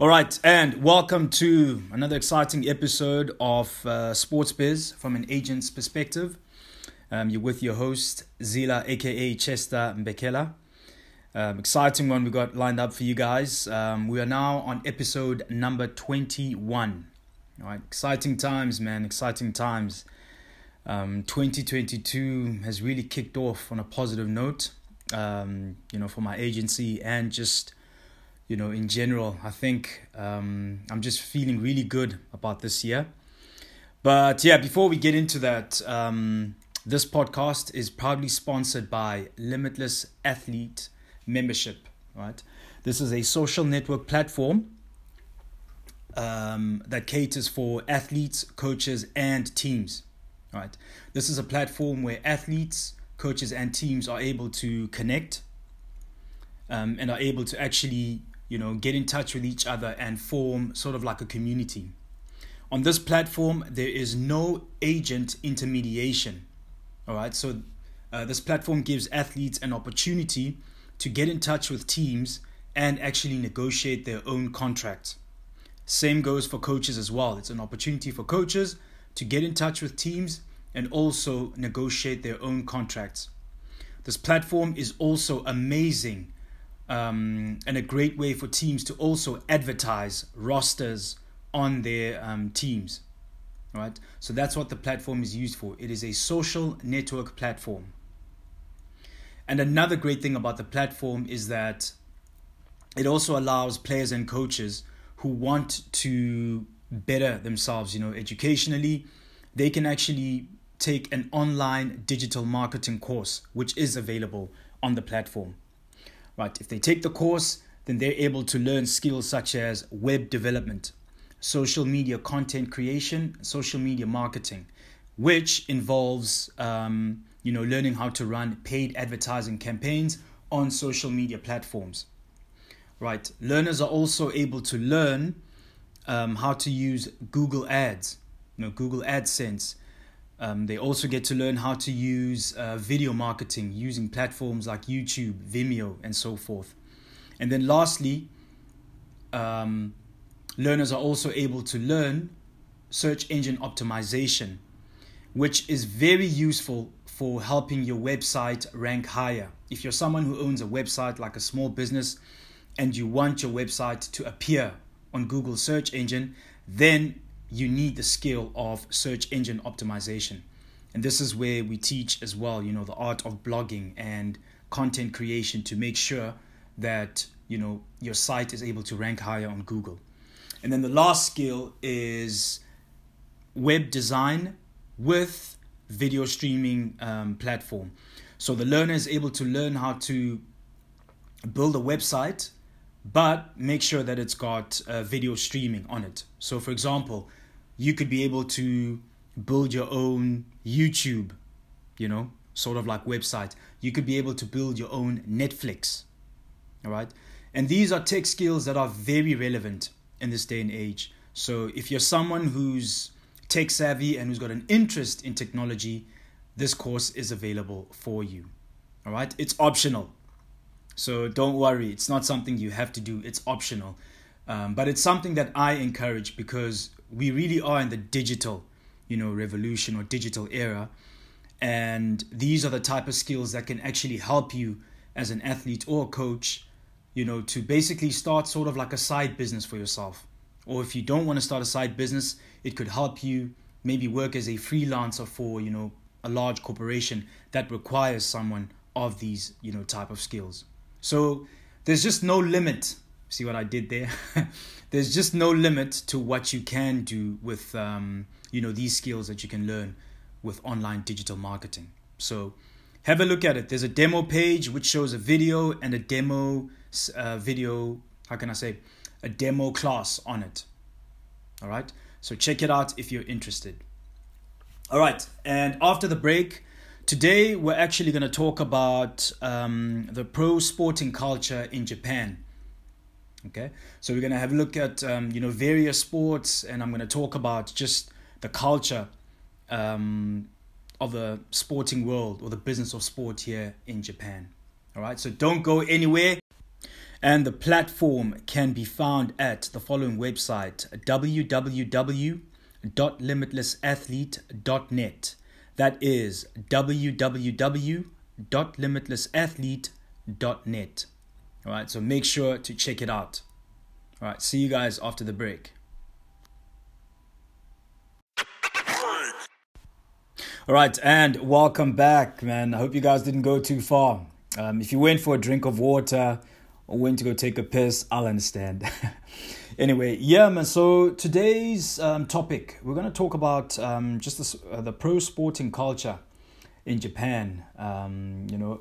All right, and welcome to another exciting episode of uh, Sports Biz from an agent's perspective. Um, you're with your host, Zila, aka Chester Mbekela. Um, exciting one we got lined up for you guys. Um, we are now on episode number 21. All right, exciting times, man, exciting times. Um, 2022 has really kicked off on a positive note, um, you know, for my agency and just you know, in general, I think um, I'm just feeling really good about this year. But yeah, before we get into that, um, this podcast is proudly sponsored by Limitless Athlete Membership. Right, this is a social network platform um, that caters for athletes, coaches, and teams. Right, this is a platform where athletes, coaches, and teams are able to connect um, and are able to actually you know, get in touch with each other and form sort of like a community. On this platform, there is no agent intermediation. All right, so uh, this platform gives athletes an opportunity to get in touch with teams and actually negotiate their own contracts. Same goes for coaches as well. It's an opportunity for coaches to get in touch with teams and also negotiate their own contracts. This platform is also amazing um, and a great way for teams to also advertise rosters on their um, teams. Right? So that's what the platform is used for. It is a social network platform. And another great thing about the platform is that it also allows players and coaches who want to better themselves, you know, educationally, they can actually take an online digital marketing course, which is available on the platform. Right, if they take the course, then they're able to learn skills such as web development, social media content creation, social media marketing, which involves um, you know learning how to run paid advertising campaigns on social media platforms. Right, learners are also able to learn um, how to use Google Ads, you know Google AdSense, um, they also get to learn how to use uh, video marketing using platforms like YouTube, Vimeo, and so forth. And then lastly, um, learners are also able to learn search engine optimization, which is very useful for helping your website rank higher. If you're someone who owns a website like a small business and you want your website to appear on Google search engine, then you need the skill of search engine optimization. And this is where we teach as well, you know, the art of blogging and content creation to make sure that, you know, your site is able to rank higher on Google. And then the last skill is web design with video streaming um, platform. So the learner is able to learn how to build a website, but make sure that it's got uh, video streaming on it. So, for example, you could be able to build your own YouTube, you know, sort of like website. You could be able to build your own Netflix. All right. And these are tech skills that are very relevant in this day and age. So if you're someone who's tech savvy and who's got an interest in technology, this course is available for you. All right. It's optional. So don't worry. It's not something you have to do, it's optional. Um, but it's something that I encourage because we really are in the digital, you know, revolution or digital era. And these are the type of skills that can actually help you as an athlete or coach, you know, to basically start sort of like a side business for yourself. Or if you don't want to start a side business, it could help you maybe work as a freelancer for, you know, a large corporation that requires someone of these, you know, type of skills. So there's just no limit. See what I did there? there's just no limit to what you can do with um, you know these skills that you can learn with online digital marketing. So have a look at it. There's a demo page which shows a video and a demo uh, video. How can I say? A demo class on it. All right. So check it out if you're interested. All right. And after the break, today we're actually going to talk about um, the pro sporting culture in Japan. Okay, so we're gonna have a look at um, you know various sports, and I'm gonna talk about just the culture um, of the sporting world or the business of sport here in Japan. All right, so don't go anywhere. And the platform can be found at the following website www.limitlessathlete.net. That is www.limitlessathlete.net. All right, so make sure to check it out. All right, see you guys after the break. All right, and welcome back, man. I hope you guys didn't go too far. Um, if you went for a drink of water or went to go take a piss, I'll understand. anyway, yeah, man. So today's um, topic, we're gonna talk about um, just the, uh, the pro sporting culture in Japan. Um, you know,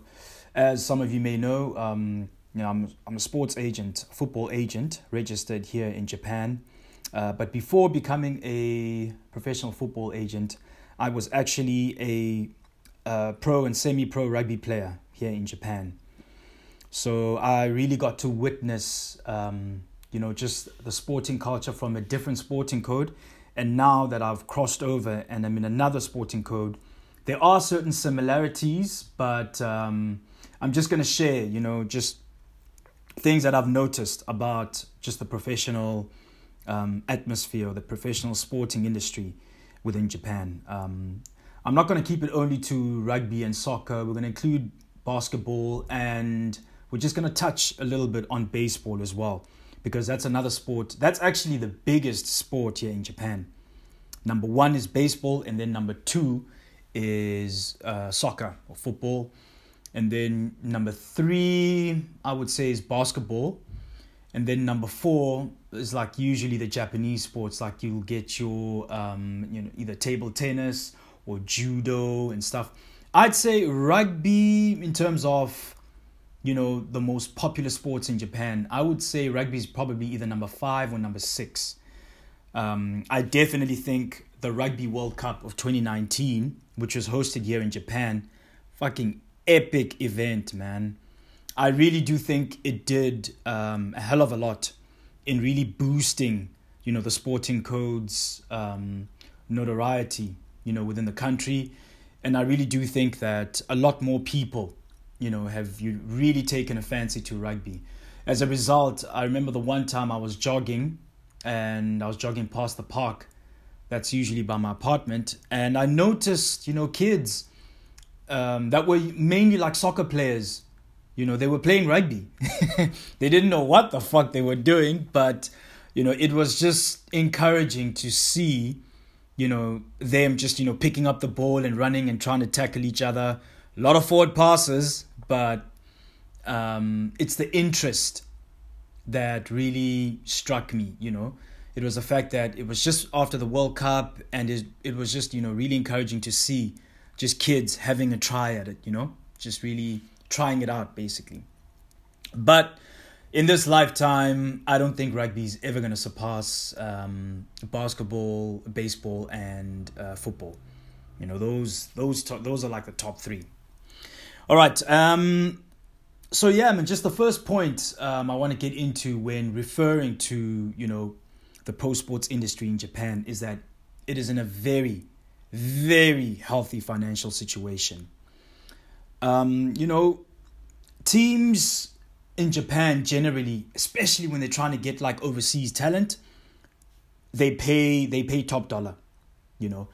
as some of you may know, um, you know, I'm I'm a sports agent, football agent, registered here in Japan. Uh, but before becoming a professional football agent, I was actually a, pro and semi-pro rugby player here in Japan. So I really got to witness, um, you know, just the sporting culture from a different sporting code. And now that I've crossed over and I'm in another sporting code, there are certain similarities, but um, I'm just going to share, you know, just things that I've noticed about just the professional um, atmosphere, the professional sporting industry within Japan. Um, I'm not going to keep it only to rugby and soccer. We're going to include basketball and we're just going to touch a little bit on baseball as well because that's another sport. That's actually the biggest sport here in Japan. Number one is baseball, and then number two is uh, soccer or football. And then number three, I would say, is basketball. And then number four is like usually the Japanese sports, like you'll get your um, you know either table tennis or judo and stuff. I'd say rugby in terms of you know the most popular sports in Japan. I would say rugby is probably either number five or number six. Um, I definitely think the Rugby World Cup of 2019, which was hosted here in Japan, fucking epic event, man. I really do think it did um, a hell of a lot in really boosting, you know, the sporting codes um, notoriety, you know, within the country. And I really do think that a lot more people, you know, have you really taken a fancy to rugby. As a result, I remember the one time I was jogging and I was jogging past the park that's usually by my apartment and I noticed, you know, kids um, that were mainly like soccer players you know, they were playing rugby. they didn't know what the fuck they were doing, but you know, it was just encouraging to see, you know, them just, you know, picking up the ball and running and trying to tackle each other. A lot of forward passes, but um, it's the interest that really struck me, you know. It was the fact that it was just after the World Cup and it, it was just, you know, really encouraging to see just kids having a try at it, you know, just really trying it out basically. But in this lifetime, I don't think rugby is ever going to surpass um, basketball, baseball, and uh, football. You know those those to- those are like the top three. All right. Um, so yeah, I mean, just the first point um, I want to get into when referring to you know the pro sports industry in Japan is that it is in a very, very healthy financial situation. Um, you know, teams in Japan generally, especially when they're trying to get like overseas talent, they pay they pay top dollar. You know,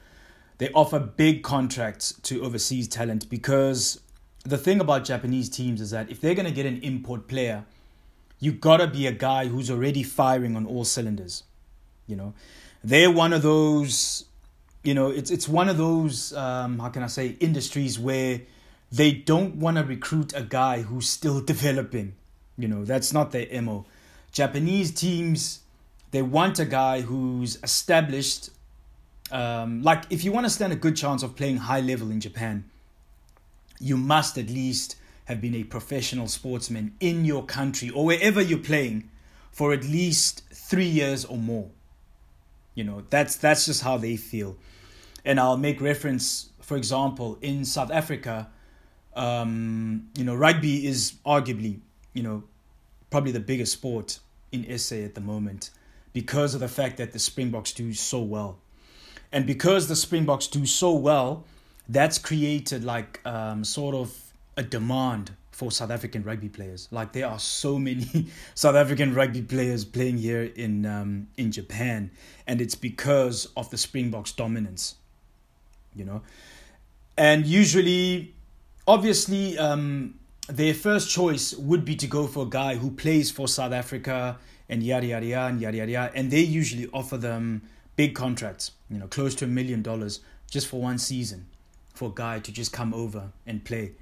they offer big contracts to overseas talent because the thing about Japanese teams is that if they're gonna get an import player, you gotta be a guy who's already firing on all cylinders. You know, they're one of those. You know, it's it's one of those. Um, how can I say industries where they don't want to recruit a guy who's still developing. You know, that's not their MO. Japanese teams, they want a guy who's established. Um, like, if you want to stand a good chance of playing high level in Japan, you must at least have been a professional sportsman in your country or wherever you're playing for at least three years or more. You know, that's that's just how they feel. And I'll make reference, for example, in South Africa, um, you know, rugby is arguably, you know, probably the biggest sport in SA at the moment because of the fact that the Springboks do so well. And because the Springboks do so well, that's created like um, sort of a demand for South African rugby players. Like there are so many South African rugby players playing here in um, in Japan, and it's because of the Springboks dominance. You know, and usually, obviously, um, their first choice would be to go for a guy who plays for South Africa and yada yada yada and yada yada yada, and they usually offer them big contracts. You know, close to a million dollars just for one season, for a guy to just come over and play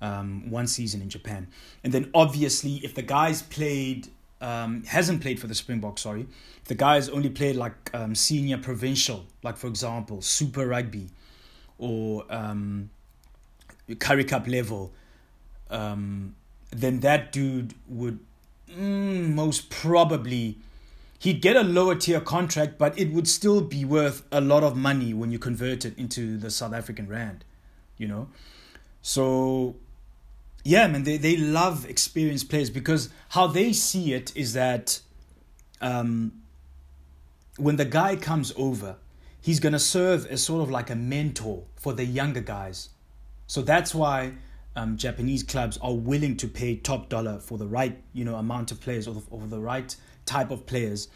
um, one season in Japan. And then obviously, if the guy's played, um, hasn't played for the Springboks, sorry, if the guy's only played like um, senior provincial, like for example, Super Rugby or um, Currie Cup level, um, then that dude would mm, most probably he'd get a lower tier contract, but it would still be worth a lot of money when you convert it into the South African rand, you know. So yeah, man, they, they love experienced players because how they see it is that um, when the guy comes over, he's going to serve as sort of like a mentor for the younger guys. So that's why um, Japanese clubs are willing to pay top dollar for the right, you know, amount of players or the, or the right type of players,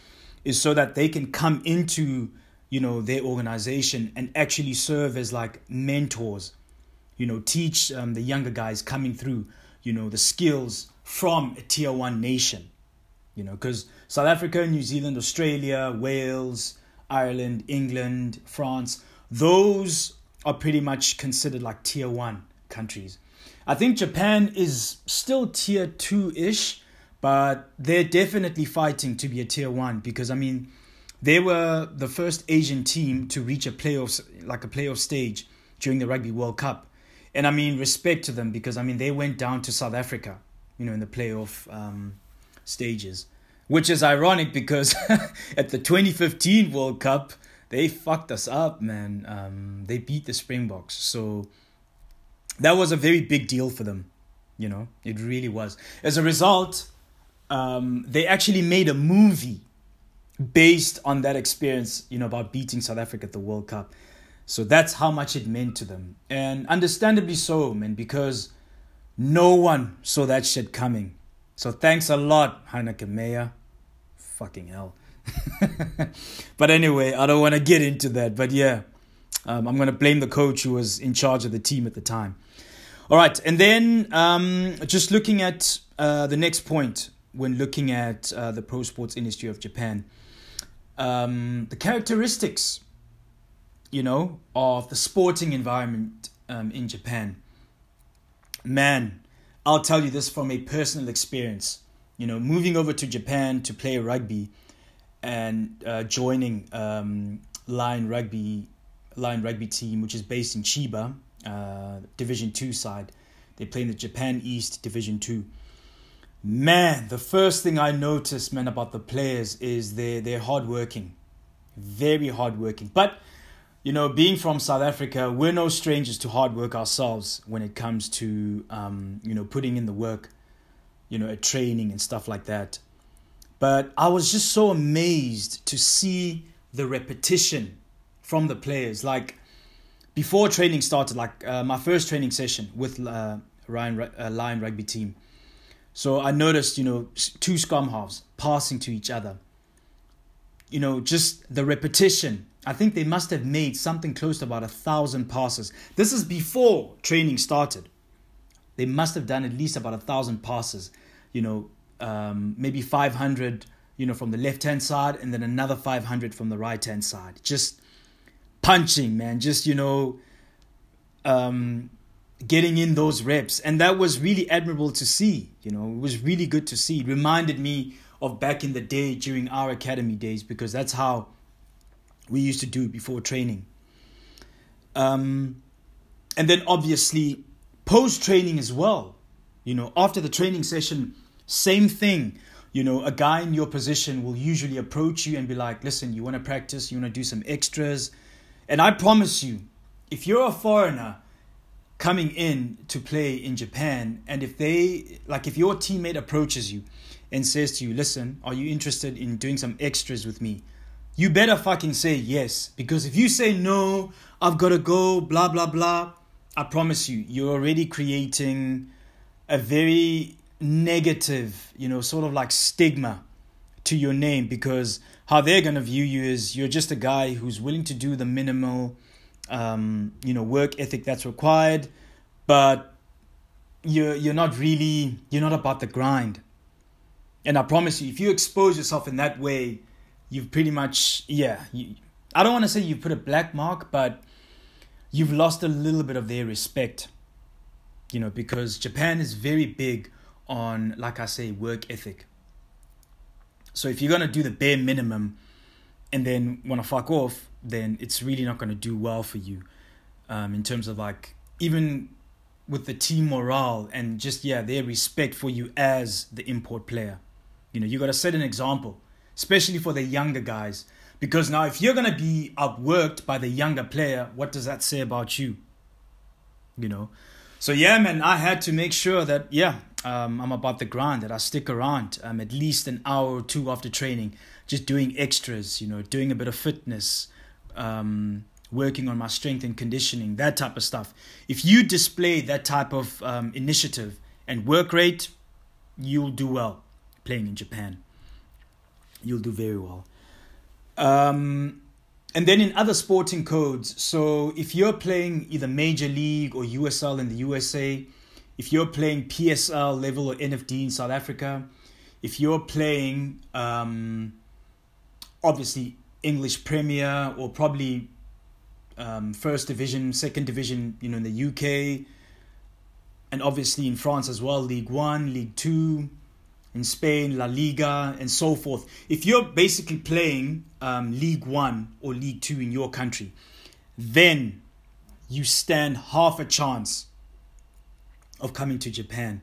is so that they can come into, you know, their organization and actually serve as like mentors you know, teach um, the younger guys coming through, you know, the skills from a tier one nation, you know, because South Africa, New Zealand, Australia, Wales, Ireland, England, France, those are pretty much considered like tier one countries. I think Japan is still tier two ish, but they're definitely fighting to be a tier one because I mean, they were the first Asian team to reach a playoff like a playoff stage during the Rugby World Cup and I mean respect to them because I mean they went down to South Africa, you know, in the playoff um, stages, which is ironic because at the 2015 World Cup they fucked us up, man. Um, they beat the Springboks, so that was a very big deal for them. You know, it really was. As a result, um, they actually made a movie based on that experience, you know, about beating South Africa at the World Cup. So that's how much it meant to them. And understandably so, man, because no one saw that shit coming. So thanks a lot, Heyneke Meyer. Fucking hell. but anyway, I don't want to get into that. But yeah, um, I'm going to blame the coach who was in charge of the team at the time. All right, and then um, just looking at uh, the next point when looking at uh, the pro sports industry of Japan, um, the characteristics you know, of the sporting environment um, in Japan. Man, I'll tell you this from a personal experience. You know, moving over to Japan to play rugby and uh, joining um, Lion Rugby, Lion Rugby team, which is based in Chiba, uh, Division Two side. They play in the Japan East Division Two. Man, the first thing I noticed, man, about the players is they're they're hardworking, very hardworking. But you know, being from South Africa, we're no strangers to hard work ourselves when it comes to, um, you know, putting in the work, you know, at training and stuff like that. But I was just so amazed to see the repetition from the players. Like before training started, like uh, my first training session with uh, Ryan uh, Lion Rugby team. So I noticed, you know, two scrum halves passing to each other. You know, just the repetition I think they must have made something close to about a thousand passes. This is before training started. They must have done at least about a thousand passes. You know, um, maybe 500, you know, from the left hand side and then another 500 from the right hand side. Just punching, man. Just, you know, um, getting in those reps. And that was really admirable to see. You know, it was really good to see. It reminded me of back in the day during our academy days because that's how we used to do before training. Um, and then obviously post training as well. You know, after the training session, same thing. You know, a guy in your position will usually approach you and be like, listen, you want to practice, you want to do some extras. And I promise you, if you're a foreigner coming in to play in Japan, and if they, like, if your teammate approaches you and says to you, listen, are you interested in doing some extras with me? You better fucking say yes. Because if you say no, I've got to go, blah, blah, blah, I promise you, you're already creating a very negative, you know, sort of like stigma to your name because how they're going to view you is you're just a guy who's willing to do the minimal, um, you know, work ethic that's required, but you're you're not really you're not about the grind. And I promise you, if you expose yourself in that way, you've pretty much yeah. You, I don't want to say you've put a black mark, but you've lost a little bit of their respect. You know, because Japan is very big on, like I say, work ethic. So if you're gonna do the bare minimum and then wanna fuck off, then it's really not gonna do well for you. Um, in terms of like even with the team morale and just yeah, their respect for you as the import player. You know, you gotta set an example, especially for the younger guys. Because now if you're gonna be outworked by the younger player, what does that say about you? You know? So yeah, man, I had to make sure that yeah, um, I'm about the grind, that I stick around um, at least an hour or two after training, just doing extras, you know, doing a bit of fitness, um, working on my strength and conditioning, that type of stuff. If you display that type of um, initiative and work rate, you'll do well playing in Japan. You'll do very well. Um, and then in other sporting codes, so if you're playing either Major League or USL in the USA, if you're playing PSL level or NFD in South Africa, if you're playing um, obviously English Premier or probably um, First Division, Second Division, you know, in the UK, and obviously in France as well, League One, League Two, in Spain, La Liga, and so forth. If you're basically playing um, League One or League Two in your country, then you stand half a chance of coming to Japan.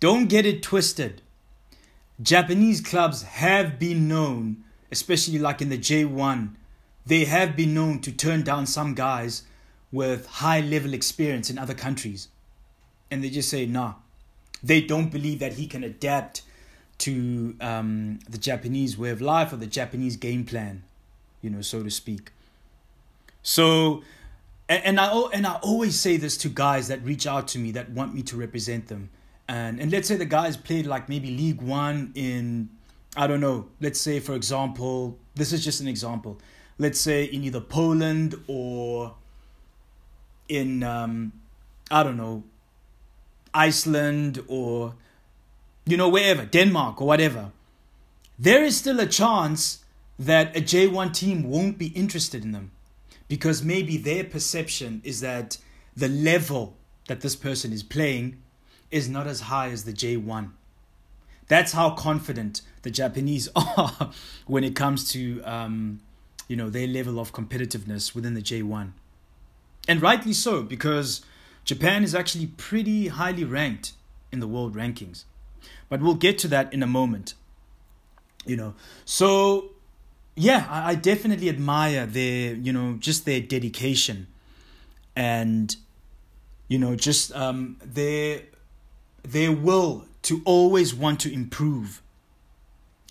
Don't get it twisted. Japanese clubs have been known, especially like in the J1, they have been known to turn down some guys with high level experience in other countries. And they just say, nah. They don't believe that he can adapt to um, the Japanese way of life or the Japanese game plan, you know, so to speak. So and, and I and I always say this to guys that reach out to me that want me to represent them. And and let's say the guys played like maybe League One in I don't know. Let's say for example, this is just an example. Let's say in either Poland or in um, I don't know Iceland or you know wherever Denmark or whatever. There is still a chance that a J1 team won't be interested in them because maybe their perception is that the level that this person is playing is not as high as the J1. That's how confident the Japanese are when it comes to um, you know their level of competitiveness within the J1. And rightly so because Japan is actually pretty highly ranked in the world rankings. But we'll get to that in a moment. You know. So yeah, I, I definitely admire their, you know, just their dedication and, you know, just um, their their will to always want to improve.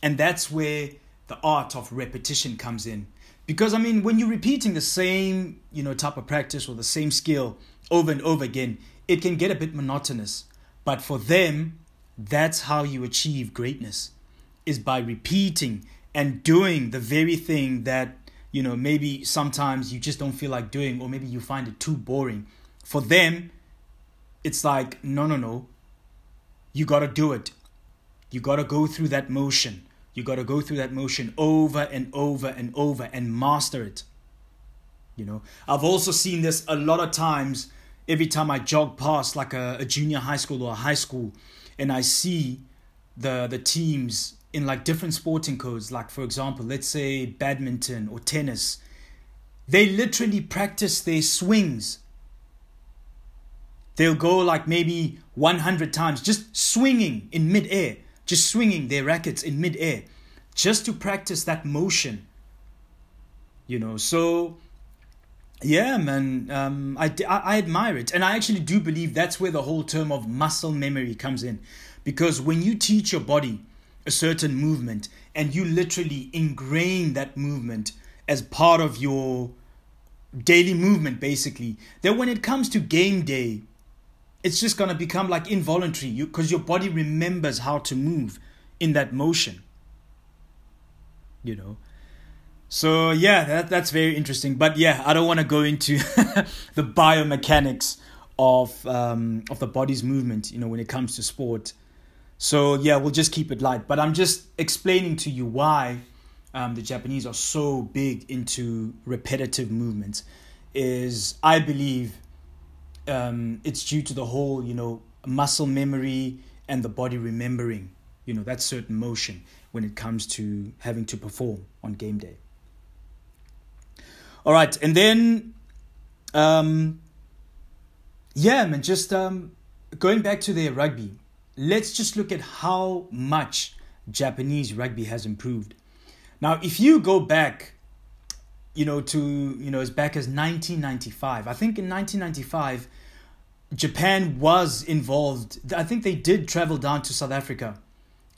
And that's where the art of repetition comes in. Because I mean, when you're repeating the same, you know, type of practice or the same skill over and over again, it can get a bit monotonous. But for them, that's how you achieve greatness is by repeating and doing the very thing that you know maybe sometimes you just don't feel like doing or maybe you find it too boring. For them it's like no no no. You got to do it. You got to go through that motion. You got to go through that motion over and over and over and master it. You know i've also seen this a lot of times every time i jog past like a, a junior high school or a high school and i see the the teams in like different sporting codes, like for example, let's say badminton or tennis, they literally practice their swings. They'll go like maybe 100 times just swinging in midair, just swinging their rackets in midair, just to practice that motion. You know, so yeah, man, um, I, I, I admire it. And I actually do believe that's where the whole term of muscle memory comes in. Because when you teach your body, a certain movement and you literally ingrain that movement as part of your daily movement basically that when it comes to game day it's just going to become like involuntary because you, your body remembers how to move in that motion you know so yeah that that's very interesting. But yeah i don't want to go into the biomechanics of um of the body's movement you know when it comes to sport. So yeah we'll just keep it light. But i'm just explaining to you why um, the japanese are so big into repetitive movements is i believe um, it's due to the whole, you know, muscle memory and the body remembering, you know, that certain motion when it comes to having to perform on game day. All right, and then, um, yeah, man, just um, going back to their rugby, let's just look at how much Japanese rugby has improved. Now, if you go back, you know, to, you know, as back as 1995, I think in 1995, Japan was involved. I think they did travel down to South Africa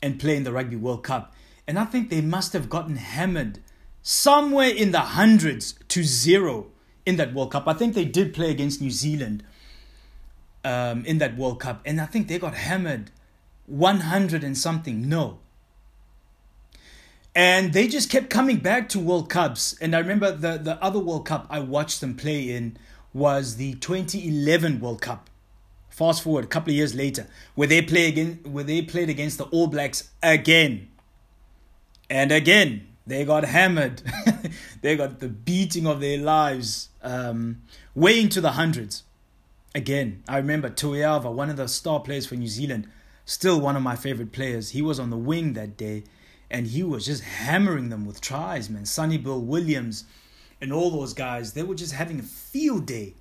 and play in the Rugby World Cup. And I think they must have gotten hammered somewhere in the hundreds to zero in that World Cup. I think they did play against New Zealand um, in that World Cup. And I think they got hammered 100 and something. No. And they just kept coming back to World Cups. And I remember the, the other World Cup I watched them play in was the 2011 World Cup. Fast forward a couple of years later, where they play again, where they played against the All Blacks again, and again they got hammered. they got the beating of their lives, um, way into the hundreds. Again, I remember Toeava, one of the star players for New Zealand, still one of my favorite players. He was on the wing that day, and he was just hammering them with tries, man. Sonny Bill Williams and all those guys, they were just having a field day.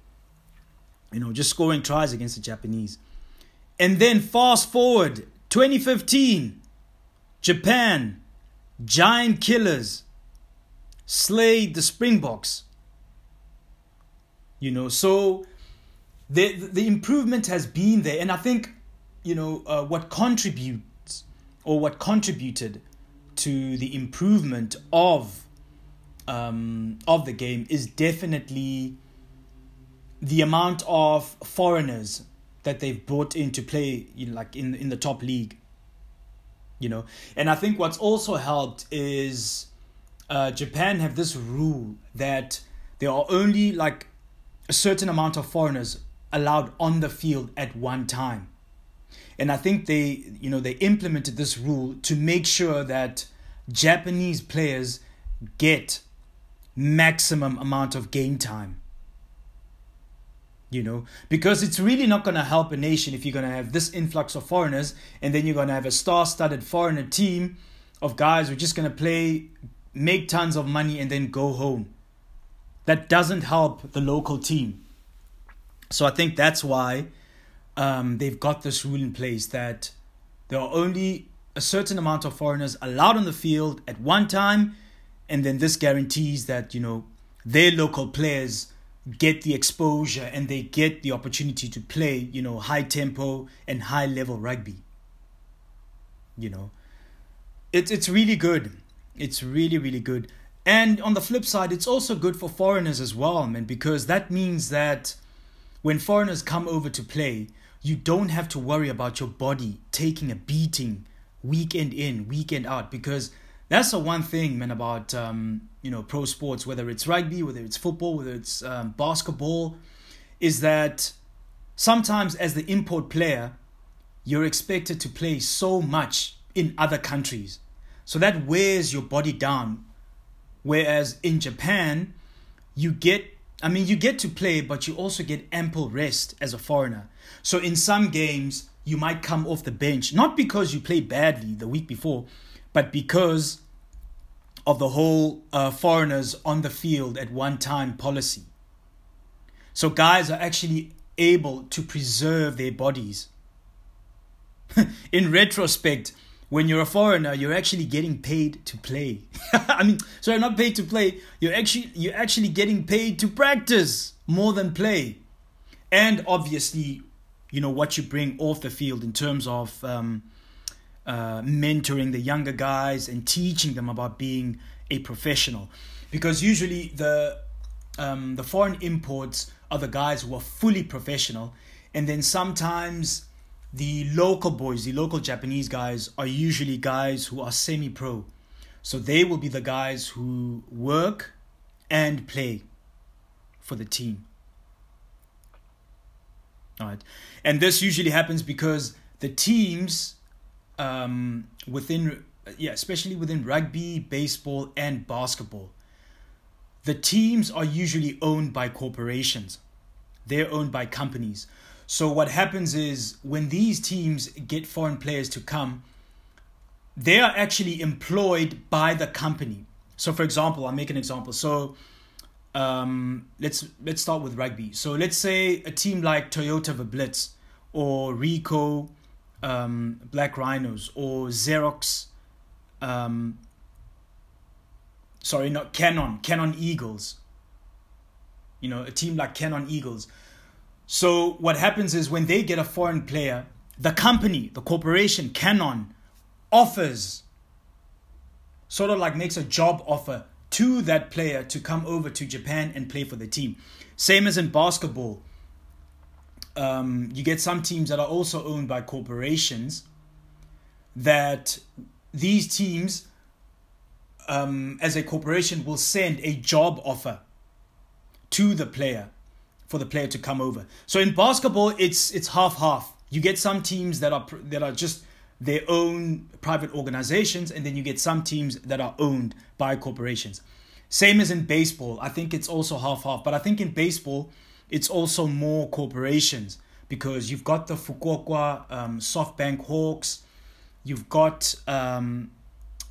You know, just scoring tries against the Japanese. And then fast forward 2015, Japan, giant killers, slayed the Springboks. You know, so the the improvement has been there, and I think you know uh, what contributes or what contributed to the improvement of um, of the game is definitely the amount of foreigners that they've brought in to play you know, like in in the top league you know and i think what's also helped is uh, japan have this rule that there are only like a certain amount of foreigners allowed on the field at one time and i think they you know they implemented this rule to make sure that japanese players get maximum amount of game time. You know, because it's really not going to help a nation if you're going to have this influx of foreigners and then you're going to have a star studded foreigner team of guys who are just going to play, make tons of money, and then go home. That doesn't help the local team. So I think that's why um, they've got this rule in place that there are only a certain amount of foreigners allowed on the field at one time and then this guarantees that you know their local players get the exposure and they get the opportunity to play you know high tempo and high level rugby. You know? It's it's really good. It's really really good. And on the flip side it's also good for foreigners as well man because that means that when foreigners come over to play you don't have to worry about your body taking a beating weekend in weekend out because that's the one thing, man, about um, you know pro sports, whether it's rugby, whether it's football, whether it's um, basketball, is that sometimes as the import player, you're expected to play so much in other countries, so that wears your body down. Whereas in Japan, you get I mean, you get to play, but you also get ample rest as a foreigner. So in some games, you might come off the bench, not because you played badly the week before, but because of the whole uh, foreigners on the field at one time policy. So guys are actually able to preserve their bodies. In retrospect, when you're a foreigner, you're actually getting paid to play. I mean, sorry, not paid to play. You're actually you're actually getting paid to practice more than play, and obviously, you know what you bring off the field in terms of um, uh, mentoring the younger guys and teaching them about being a professional, because usually the um, the foreign imports are the guys who are fully professional, and then sometimes the local boys, the local Japanese guys, are usually guys who are semi pro. So they will be the guys who work and play for the team. All right. And this usually happens because the teams um, within, yeah, especially within rugby, baseball, and basketball, the teams are usually owned by corporations. They're owned by companies. So what happens is when these teams get foreign players to come, they are actually employed by the company. So for example, I'll make an example. So um, let's let's start with rugby. So let's say a team like Toyota Verblitz or Ricoh um, Black Rhinos or Xerox um, sorry, not Canon, Canon Eagles. You know, a team like Canon Eagles so what happens is when they get a foreign player, the company, the corporation, Canon, offers, sort of like makes a job offer to that player to come over to Japan and play for the team. Same as in basketball. Um, you get some teams that are also owned by corporations that these teams, um, as a corporation, will send a job offer to the player for the player to come over. So in basketball, it's it's half half. You get some teams that are that are just their own private organizations, and then you get some teams that are owned by corporations. Same as in baseball. I think it's also half half. But I think in baseball, it's also more corporations because you've got the Fukuoka um, SoftBank Hawks, you've got um,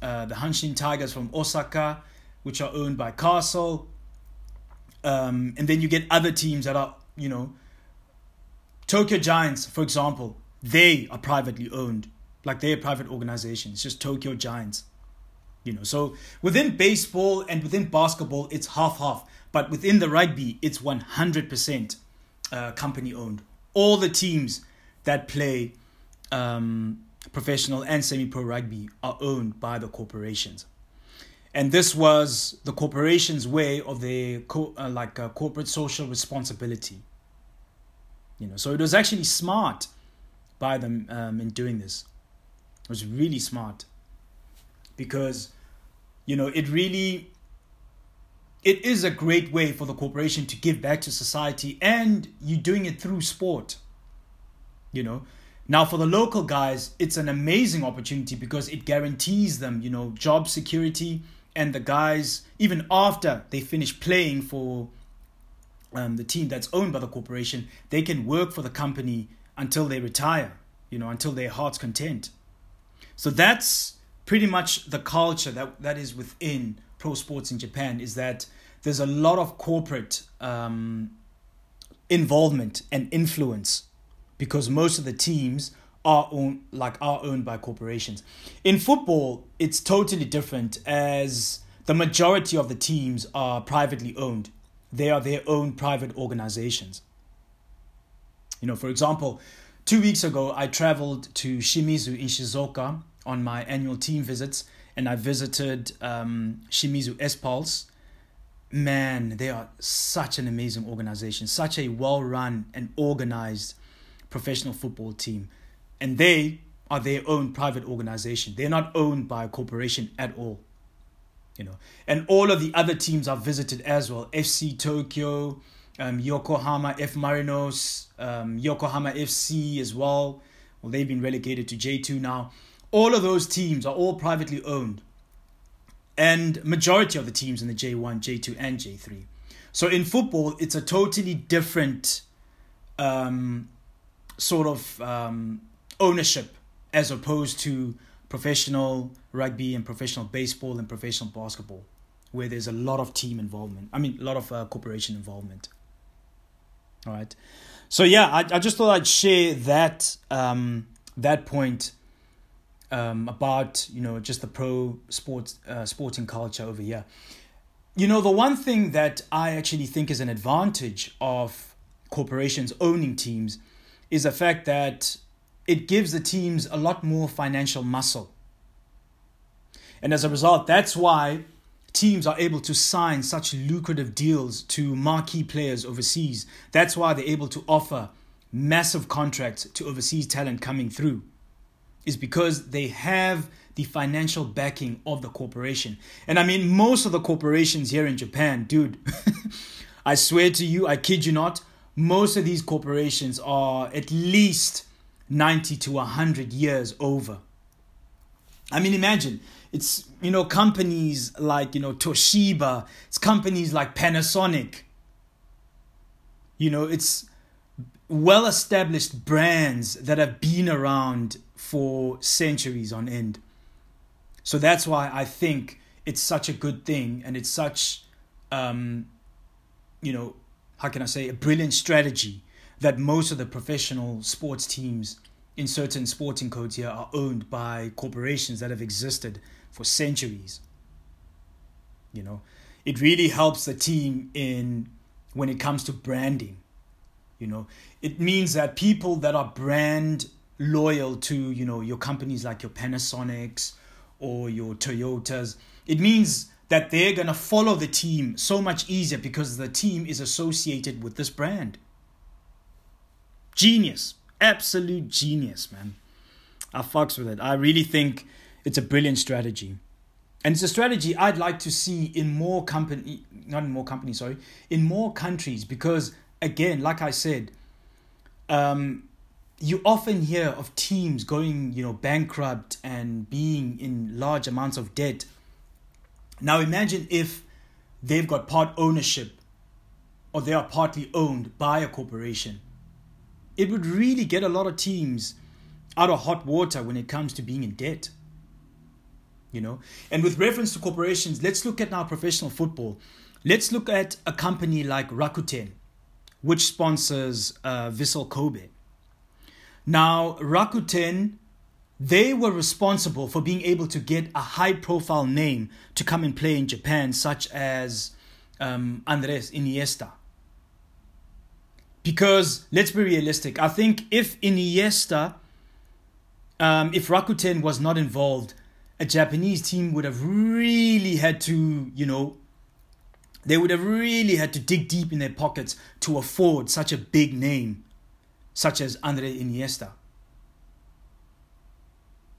uh, the Hanshin Tigers from Osaka, which are owned by Castle. Um, and then you get other teams that are, you know, Tokyo Giants, for example, they are privately owned. Like they're a private organization. It's just Tokyo Giants. You know, so within baseball and within basketball, it's half half. But within the rugby, it's 100% uh, company owned. All the teams that play um, professional and semi pro rugby are owned by the corporations. And this was the corporation's way of their co- uh, like uh, corporate social responsibility. You know so it was actually smart by them um, in doing this. It was really smart. Because you know it really it is a great way for the corporation to give back to society and you're doing it through sport you know now for the local guys it's an amazing opportunity because it guarantees them you know job security and the guys, even after they finish playing for um, the team that's owned by the corporation, they can work for the company until they retire, you know, until their heart's content. So that's pretty much the culture that, that is within pro sports in Japan is that there's a lot of corporate um, involvement and influence because most of the teams are owned like are owned by corporations. In football, it's totally different as the majority of the teams are privately owned. They are their own private organizations. You know, for example, two weeks ago I traveled to Shimizu in Shizuoka on my annual team visits and I visited um, Shimizu S-Pulse. Man, they are such an amazing organization, such a well run and organized professional football team and they are their own private organization. They're not owned by a corporation at all. You know, and all of the other teams are visited as well. FC Tokyo, um, Yokohama F Marinos, um, Yokohama FC as well. Well, they've been relegated to J2 now. All of those teams are all privately owned. And majority of the teams in the J1, J2, and J3. So in football, it's a totally different um, sort of um, ownership as opposed to professional rugby and professional baseball and professional basketball, where there's a lot of team involvement. I mean, a lot of uh, corporation involvement. All right. So yeah, I, I just thought I'd share that um, that point um, about you know just the pro sports uh, sporting culture over here. You know, the one thing that I actually think is an advantage of corporations owning teams is the fact that it gives the teams a lot more financial muscle. And as a result, that's why teams are able to sign such lucrative deals to marquee players overseas. That's why they're able to offer massive contracts to overseas talent coming through is because they have the financial backing of the corporation. And I mean, most of the corporations here in Japan, dude, I swear to you, I kid you not, most of these corporations are at least 90 to 100 years over. I mean, imagine it's, you know, companies like, you know, Toshiba, it's companies like Panasonic. You know, it's well established brands that have been around for centuries on end. So that's why I think it's such a good thing and it's such, um, you know, how can I say, a brilliant strategy that most of the professional sports teams in certain sporting codes here are owned by corporations that have existed for centuries. You know, it really helps the team in when it comes to branding. You know, it means that people that are brand loyal to, you know, your companies like your Panasonics or your Toyotas, it means that they're going to follow the team so much easier because the team is associated with this brand. Genius. Absolute genius, man. I fucks with it. I really think it's a brilliant strategy. And it's a strategy I'd like to see in more company not in more companies, sorry, in more countries because again, like I said, um, you often hear of teams going, you know, bankrupt and being in large amounts of debt. Now imagine if they've got part ownership or they are partly owned by a corporation it would really get a lot of teams out of hot water when it comes to being in debt. You know, and with reference to corporations, let's look at now professional football. Let's look at a company like Rakuten, which sponsors uh, Vissel Kobe. Now, Rakuten, they were responsible for being able to get a high profile name to come and play in Japan, such as um, Andres Iniesta. Because let's be realistic. I think if Iniesta, um, if Rakuten was not involved, a Japanese team would have really had to, you know, they would have really had to dig deep in their pockets to afford such a big name, such as Andre Iniesta.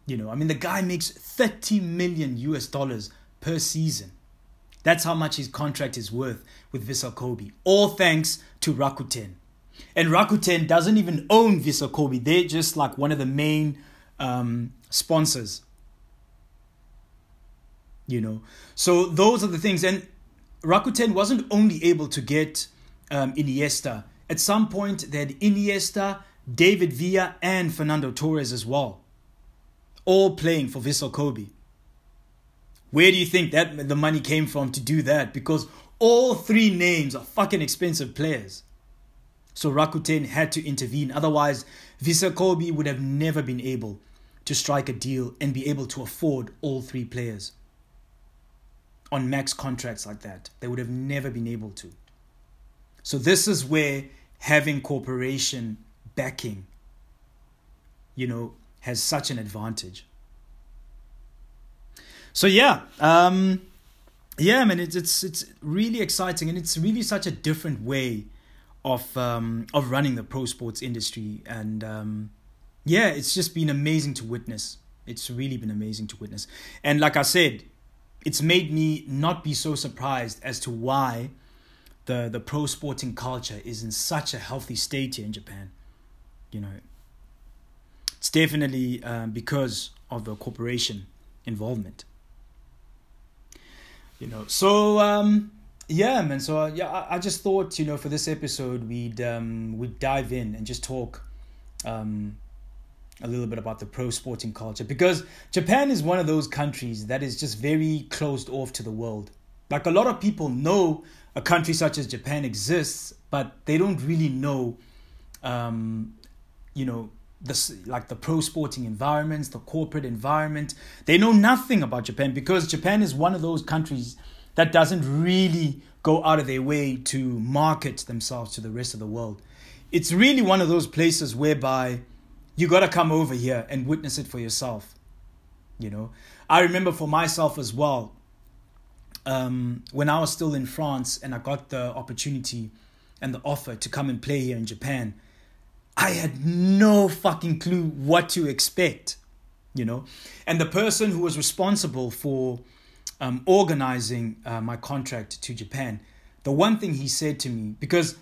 You know, I mean, the guy makes 30 million US dollars per season. That's how much his contract is worth with Vissel Kobe. All thanks to Rakuten. And Rakuten doesn't even own Vissel Kobe. They're just like one of the main um, sponsors. You know, so those are the things. And Rakuten wasn't only able to get um, Iniesta. At some point, they had Iniesta, David Villa, and Fernando Torres as well, all playing for Vissel Kobe. Where do you think that the money came from to do that? Because all three names are fucking expensive players. So Rakuten had to intervene. Otherwise, Vissel Kobe would have never been able to strike a deal and be able to afford all three players on max contracts like that. They would have never been able to. So this is where having corporation backing, you know, has such an advantage. So yeah, um, yeah, man, it's it's it's really exciting and it's really such a different way of um, of running the pro sports industry, and um, yeah, it's just been amazing to witness. It's really been amazing to witness, and like I said, it's made me not be so surprised as to why the the pro sporting culture is in such a healthy state here in Japan. You know, it's definitely um, because of the corporation involvement. You know, so um, yeah, man. So uh, yeah, I, I, just thought you know for this episode we'd um, we'd dive in and just talk um, a little bit about the pro sporting culture because Japan is one of those countries that is just very closed off to the world. Like a lot of people know a country such as Japan exists, but they don't really know, um, you know, the like the pro sporting environments, the corporate environment. They know nothing about Japan because Japan is one of those countries that doesn't really go out of their way to market themselves to the rest of the world. It's really one of those places whereby you got to come over here and witness it for yourself. You know, I remember for myself as well, um, when I was still in France and I got the opportunity and the offer to come and play here in Japan, I had no fucking clue what to expect, you know. And the person who was responsible for um, organizing uh, my contract to Japan, the one thing he said to me, because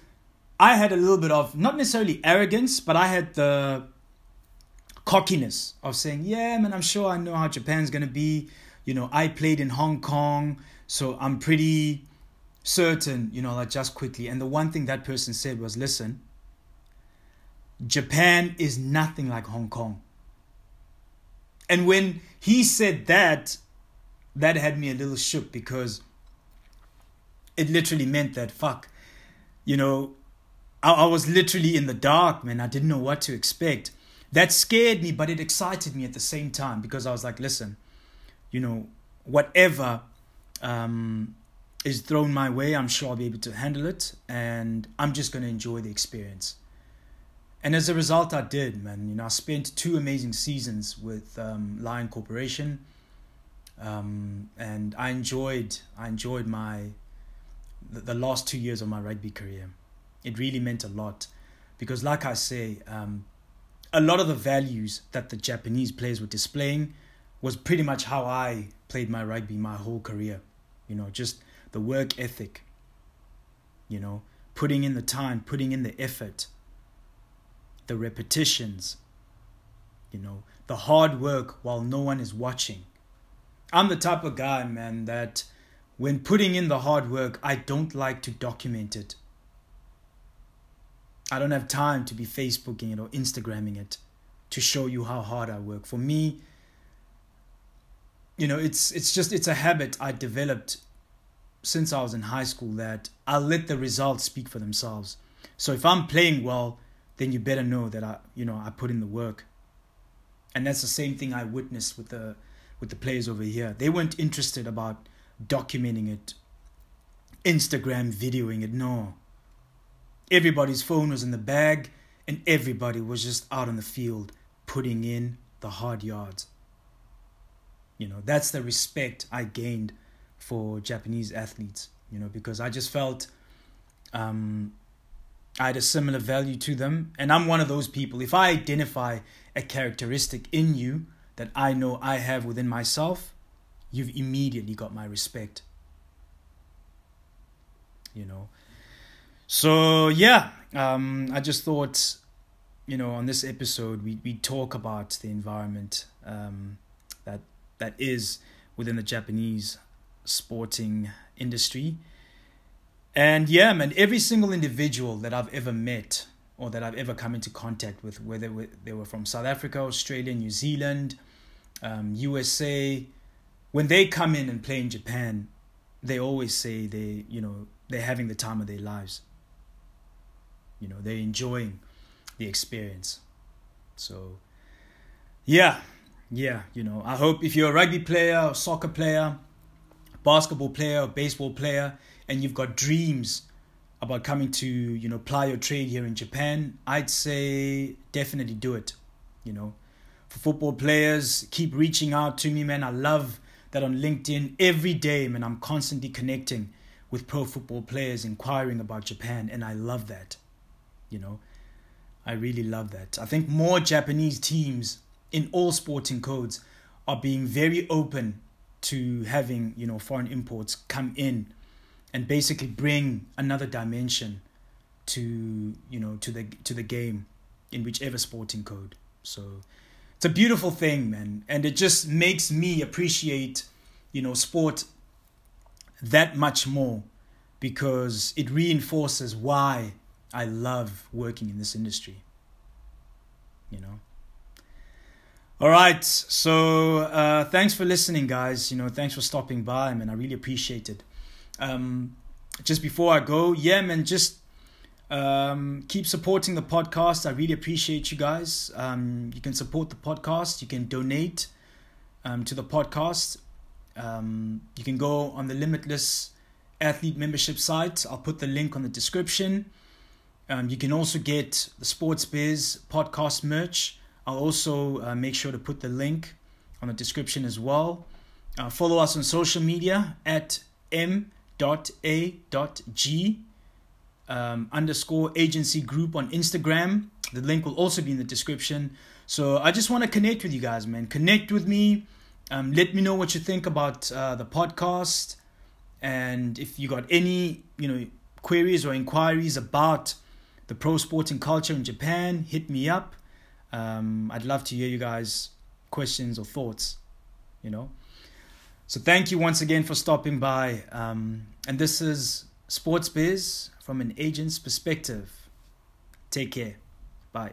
I had a little bit of, not necessarily arrogance, but I had the cockiness of saying, yeah, man, I'm sure I know how Japan's to be. You know, I played in Hong Kong, so I'm pretty certain, you know, like just quickly. And the one thing that person said was, listen, Japan is nothing like Hong Kong. And when he said that, that had me a little shook because it literally meant that, fuck, you know, I, I was literally in the dark, man. I didn't know what to expect. That scared me, but it excited me at the same time because I was like, listen, you know, whatever um, is thrown my way, I'm sure I'll be able to handle it, and I'm just going to enjoy the experience. And as a result, I did, man. You know, I spent two amazing seasons with um, Lion Corporation, um, and I enjoyed, I enjoyed my the, the, last two years of my rugby career. It really meant a lot, because, like I say, um, a lot of the values that the Japanese players were displaying was pretty much how I played my rugby my whole career. You know, just the work ethic, you know, putting in the time, putting in the effort, the repetitions, you know, the hard work while no one is watching. I'm the type of guy, man, that when putting in the hard work, I don't like to document it. I don't have time to be Facebooking it or Instagramming it to show you how hard I work. For me, you know, it's it's just it's a habit I developed since I was in high school that I let the results speak for themselves. So if I'm playing well, then you better know that I, you know, I put in the work. And that's the same thing I witnessed with the with the players over here. They weren't interested about documenting it, Instagram videoing it. No. Everybody's phone was in the bag and everybody was just out on the field putting in the hard yards. You know, that's the respect I gained for Japanese athletes, you know, because I just felt um, I had a similar value to them. And I'm one of those people. If I identify a characteristic in you that I know I have within myself, you've immediately got my respect. You know. So yeah, um, I just thought, you know, on this episode we we talk about the environment um, that is within the Japanese sporting industry. And yeah, man, every single individual that I've ever met or that I've ever come into contact with, whether they were from South Africa, Australia, New Zealand, um, USA, when they come in and play in Japan, they always say they, you know, they're having the time of their lives. You know, they're enjoying the experience. So, yeah, yeah, you know, I hope if you're a rugby player or soccer player, basketball player or baseball player and you've got dreams about coming to you know ply your trade here in Japan, I'd say definitely do it. You know, for football players, keep reaching out to me, man. I love that on LinkedIn every day, man. I'm constantly connecting with pro football players, inquiring about Japan, and I love that. You know, I really love that. I think more Japanese teams in all sporting codes are being very open to having you know foreign imports come in and basically bring another dimension to you know to the to the game in whichever sporting code. So it's a beautiful thing man. And it just makes me appreciate you know sport that much more because it reinforces why I love working in this industry you know all right. So uh, thanks for listening, guys. You know, thanks for stopping by, man. I really appreciate it. Um, just before I go, yeah, man, just um, keep supporting the podcast. I really appreciate you guys. Um, you can support the podcast. You can donate um, to the podcast. Um, you can go on the Limitless Athlete membership site. I'll put the link on the description. Um, you can also get the Sports Biz podcast merch. I'll also uh, make sure to put the link on the description as well. Uh, follow us on social media at m.a.g um, underscore agency group on Instagram. The link will also be in the description. So I just want to connect with you guys, man. Connect with me. Um, let me know what you think about uh, the podcast, and if you got any, you know, queries or inquiries about the pro sporting culture in Japan, hit me up. Um, I'd love to hear you guys' questions or thoughts. You know. So thank you once again for stopping by. Um, and this is Sports Biz from an agent's perspective. Take care. Bye.